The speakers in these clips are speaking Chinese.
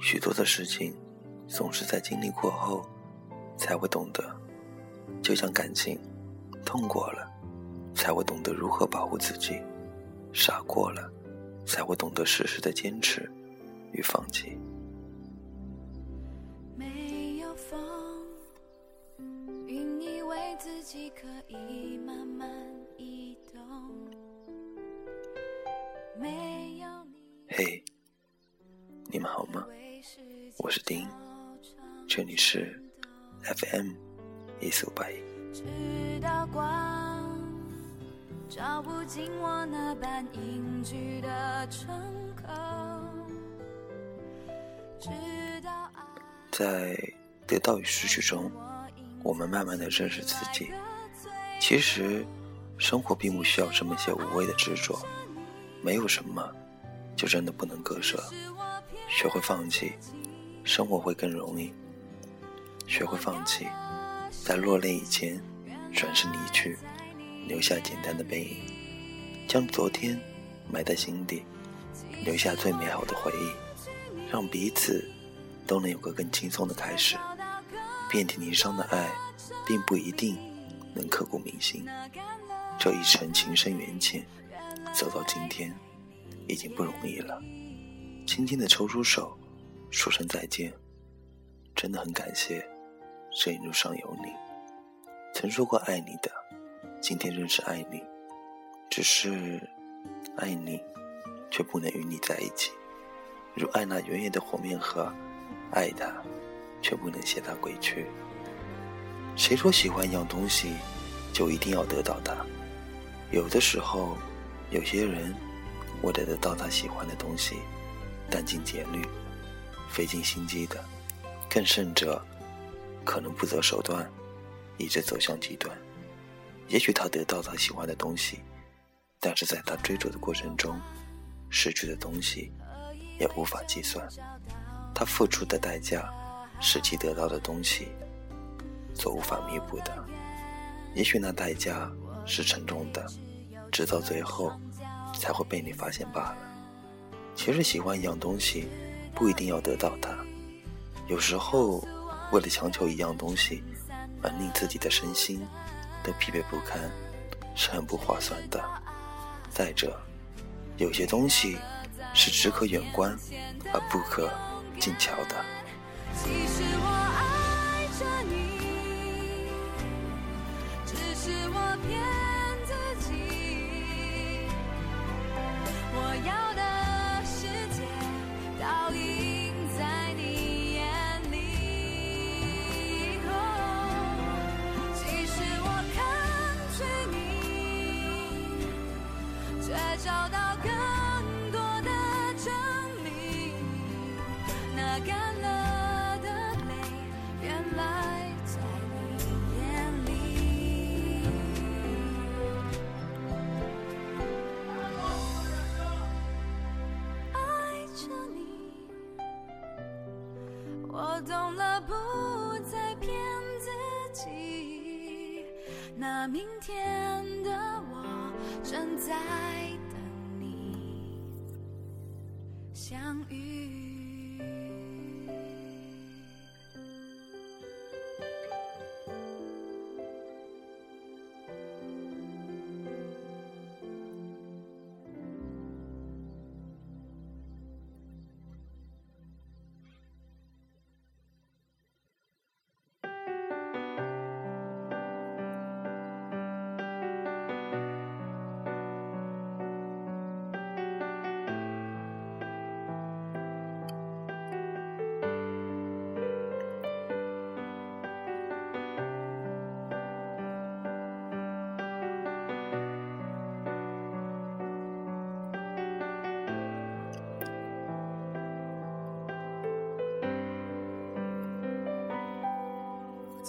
许多的事情，总是在经历过后才会懂得。就像感情，痛过了，才会懂得如何保护自己；傻过了，才会懂得适时的坚持与放弃。没有风，云以为自己可以慢慢移动。没有你，嘿，你们好吗？我是丁，这里是 FM 一四五八一。直到光照不进我那般隐居的窗口，直到在得到与失去中，我们慢慢的认识自己。其实，生活并不需要这么些无谓的执着，没有什么就真的不能割舍。学会放弃，生活会更容易。学会放弃，在落泪以前，转身离去，留下简单的背影，将昨天埋在心底，留下最美好的回忆，让彼此都能有个更轻松的开始。遍体鳞伤的爱，并不一定能刻骨铭心。这一程情深缘浅，走到今天，已经不容易了。轻轻的抽出手，说声再见。真的很感谢这一路上有你。曾说过爱你的，今天仍是爱你，只是爱你，却不能与你在一起。如爱那远远的火面河，爱他，却不能携他归去。谁说喜欢一样东西，就一定要得到它？有的时候，有些人为了得到他喜欢的东西，殚尽竭虑，费尽心机的，更甚者，可能不择手段，一直走向极端。也许他得到他喜欢的东西，但是在他追逐的过程中，失去的东西也无法计算。他付出的代价，使其得到的东西所无法弥补的。也许那代价是沉重的，直到最后才会被你发现罢了。其实喜欢一样东西，不一定要得到它。有时候，为了强求一样东西，而令自己的身心都疲惫不堪，是很不划算的。再者，有些东西是只可远观而不可近瞧的。我懂了，不再骗自己。那明天的我正在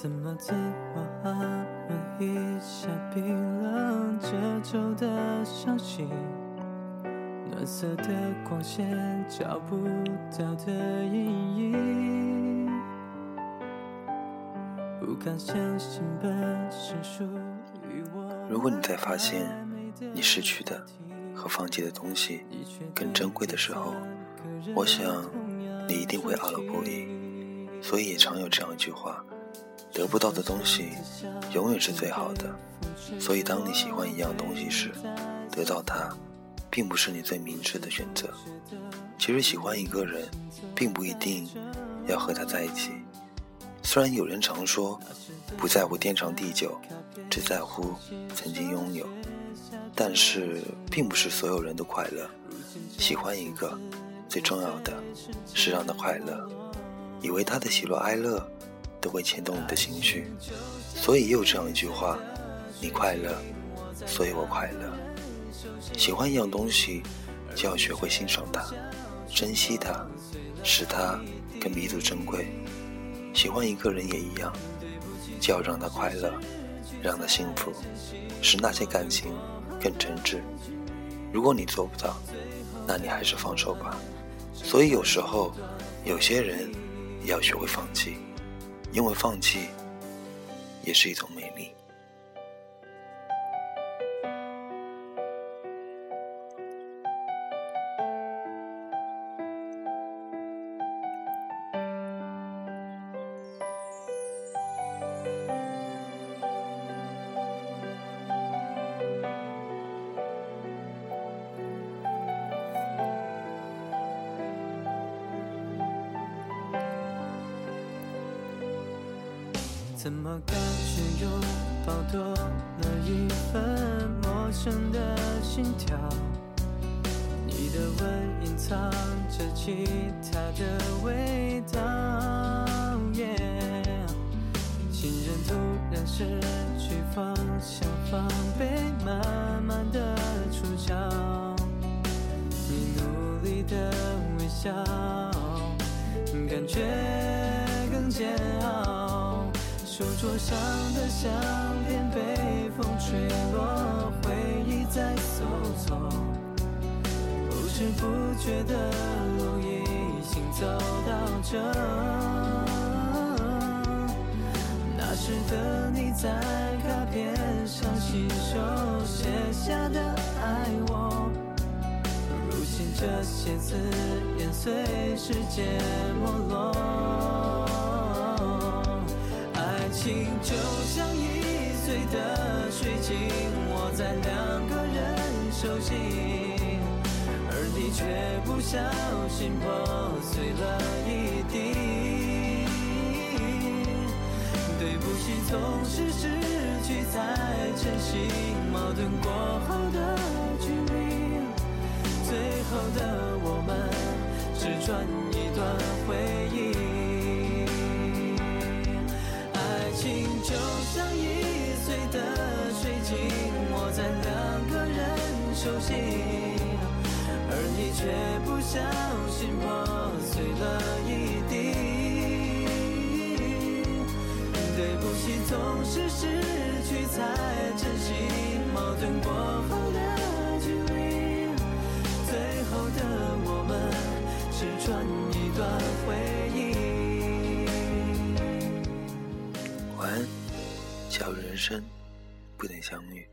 怎么自我安慰一下冰冷褶皱的伤心？暖色的光线找不到的阴影，不敢相信本是属于我。如果你在发现你失去的和放弃的东西更珍贵的时候，我想你一定会懊恼不已。所以也常有这样一句话：得不到的东西永远是最好的。所以当你喜欢一样东西时，得到它，并不是你最明智的选择。其实喜欢一个人，并不一定要和他在一起。虽然有人常说，不在乎天长地久，只在乎曾经拥有，但是并不是所有人都快乐。喜欢一个，最重要的是让他快乐，以为他的喜怒哀乐都会牵动你的情绪。所以也有这样一句话：你快乐，所以我快乐。喜欢一样东西，就要学会欣赏它，珍惜它，使它更弥足珍贵。喜欢一个人也一样，就要让他快乐，让他幸福，使那些感情更真挚。如果你做不到，那你还是放手吧。所以有时候，有些人也要学会放弃，因为放弃也是一种美丽。怎么感觉拥抱多了一份陌生的心跳？你的吻隐藏着其他的味道。情人突然失去方向，防备慢慢的出鞘。你努力的微笑，感觉更煎熬。书桌上的相片被风吹落，回忆在搜索，不知不觉的路已经走到这。那时的你在卡片上亲手写下的爱我，如今这些字眼随时间没落。情就像易碎的水晶，握在两个人手心，而你却不小心破碎了一地。对不起，总是失去才珍惜，矛盾过后的距离，最后的我们只转一段回忆。人手心，而你却不小心破碎了一地。对不起，总是失去才珍惜，矛盾过后的距离，最后的我们只转一段回忆。晚安小人生，不能相遇，